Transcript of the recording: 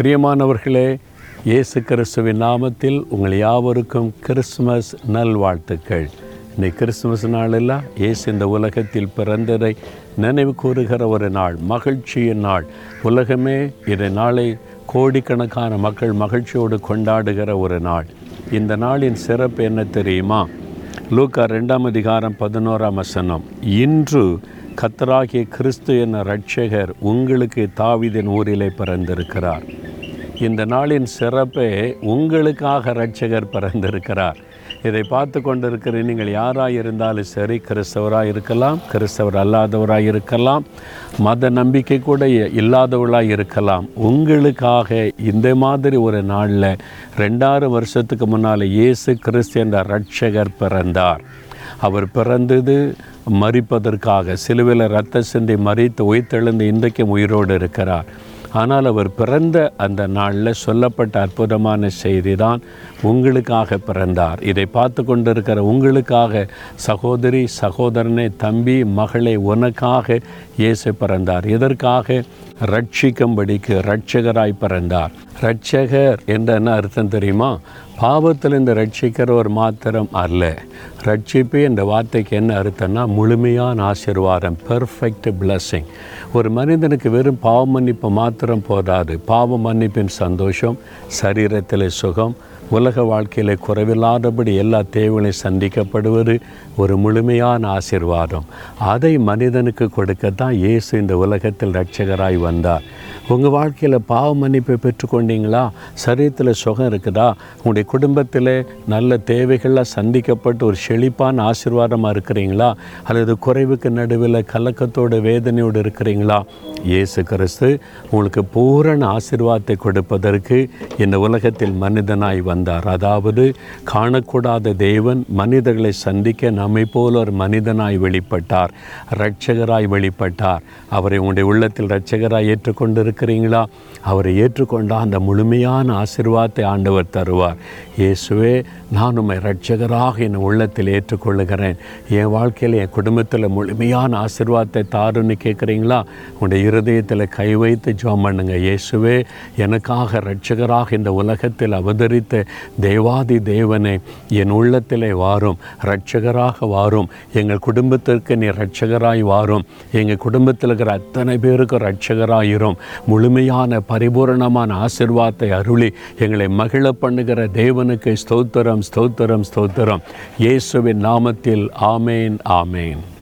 பிரியமானவர்களே இயேசு கிறிஸ்துவின் நாமத்தில் உங்கள் யாவருக்கும் கிறிஸ்துமஸ் நல்வாழ்த்துக்கள். இன்னைக்கு கிறிஸ்துமஸ் நாளில் இயேசு இந்த உலகத்தில் பிறந்ததை நினைவு கூறுகிற ஒரு நாள் மகிழ்ச்சியின் நாள். உலகமே இதை நாளை கோடிக்கணக்கான மக்கள் மகிழ்ச்சியோடு கொண்டாடுகிற ஒரு நாள். இந்த நாளின் சிறப்பு என்ன தெரியுமா? லூக்கா ரெண்டாம் அதிகாரம் பதினோராம் வசனம். இன்று கத்தராகிய கிறிஸ்து என ரட்சகர் உங்களுக்கு தாவீதின் ஊரிலே பிறந்திருக்கிறார். இந்த நாளின் சிறப்பே உங்களுக்காக இரட்சகர் பிறந்திருக்கிறார். இதை பார்த்து கொண்டிருக்கிற நீங்கள் யாராக இருந்தாலும் சரி கிறிஸ்தவராக இருக்கலாம் கிறிஸ்தவர் அல்லாதவராக இருக்கலாம் மத நம்பிக்கை கூட இல்லாதவர்களாக இருக்கலாம். உங்களுக்காக இந்த மாதிரி ஒரு நாளில் ரெண்டாயிரம் வருஷத்துக்கு முன்னால் இயேசு கிறிஸ்து என்ற இரட்சகர் பிறந்தார். அவர் பிறந்தது மறிப்பதற்காக சிலுவையில் ரத்த சிந்தி மறித்து உயிர்த்தெழுந்து இன்றைக்கும் உயிரோடு இருக்கிறார். ஆனால் அவர் பிறந்த அந்த நாளில் சொல்லப்பட்ட அற்புதமான செய்தி தான் உங்களுக்காக பிறந்தார். இதை பார்த்து கொண்டிருக்கிற உங்களுக்காக சகோதரி சகோதரனே தம்பி மகளே உனக்காக இயேசு பிறந்தார். இதற்காக ரட்சிக்கும்படிக்கு ரட்சகராய் பிறந்தார். ரட்சகர் என்ற என்ன அர்த்தம் தெரியுமா? பாவத்திலிருந்து ரட்சிக்கிறவர் மாத்திரம் அல்ல. ரட்சிப்பு என்ற வார்த்தைக்கு என்ன அர்த்தம்னா முழுமையான ஆசீர்வாதம் பெர்ஃபெக்ட் பிளஸ்ஸிங் ஒரு மனிதனுக்கு வெறும் பாவ மன்னிப்பு மாத்திரம் போதாது. பாவ மன்னிப்பின் சந்தோஷம் சரீரத்தில் சுகம் உலக வாழ்க்கையில் குறைவில்லாதபடி எல்லா தேவைகளையும் சந்திக்கப்படுவது ஒரு முழுமையான ஆசிர்வாதம். அதை மனிதனுக்கு கொடுக்கத்தான் இயேசு இந்த உலகத்தில் ரட்சகராய் வந்தார். உங்கள் வாழ்க்கையில் பாவ மன்னிப்பை பெற்றுக்கொண்டீங்களா? சரீரத்தில் சுகம் இருக்குதா? உங்களுடைய குடும்பத்தில் நல்ல தேவைகளாக சந்திக்கப்பட்டு ஒரு செழிப்பான ஆசீர்வாதமாக இருக்கிறீங்களா? அல்லது குறைவுக்கு நடுவில் கலக்கத்தோடு வேதனையோடு இருக்கிறீங்களா? இயேசு கிறிஸ்து உங்களுக்கு பூரண ஆசிர்வாதத்தை கொடுப்பதற்கு இந்த உலகத்தில் மனிதனாய் வந்தார். அதாவது காணக்கூடாத தேவன் மனிதர்களை சந்திக்க நம்மை போல ஒரு மனிதனாய் வெளிப்பட்டார் இரட்சகராய் வெளிப்பட்டார். அவரை உங்களுடைய உள்ளத்தில் இரட்சகராய் ஏற்றுக்கொண்டு இருக்கிறீங்களா? அவரை ஏற்றுக்கொண்டால் அந்த முழுமையான ஆசிர்வாதத்தை ஆண்டவர் தருவார். இயேசுவே நான் உம்மை ரட்சகராக என் உள்ளத்தில் ஏற்றுக்கொள்ளுகிறேன். என் வாழ்க்கையில் என் குடும்பத்தில் முழுமையான ஆசிர்வாதத்தை தாருன்னு கேட்குறீங்களா உங்களுடைய இருதயத்தில் கை வைத்து ஜோம் பண்ணுங்க. இயேசுவே எனக்காக ரட்சகராக இந்த உலகத்தில் அவதரித்த தேவாதி தேவனை என் உள்ளத்திலே வாரும். ரட்சகராக வாரும். எங்கள் குடும்பத்திற்கு நீ ரட்சகராய் வாரும். எங்கள் குடும்பத்தில் இருக்கிற அத்தனை பேருக்கு ரட்சகராயிரும் முழுமையான பரிபூரணமான ஆசிர்வாதத்தை அருளி எங்களை மகிழ பண்ணுகிற தேவனுக்கு ஸ்தோத்திரம் ஸ்தோத்திரம் ஸ்தோத்திரம். இயேசுவின் நாமத்தில் ஆமேன் ஆமேன்.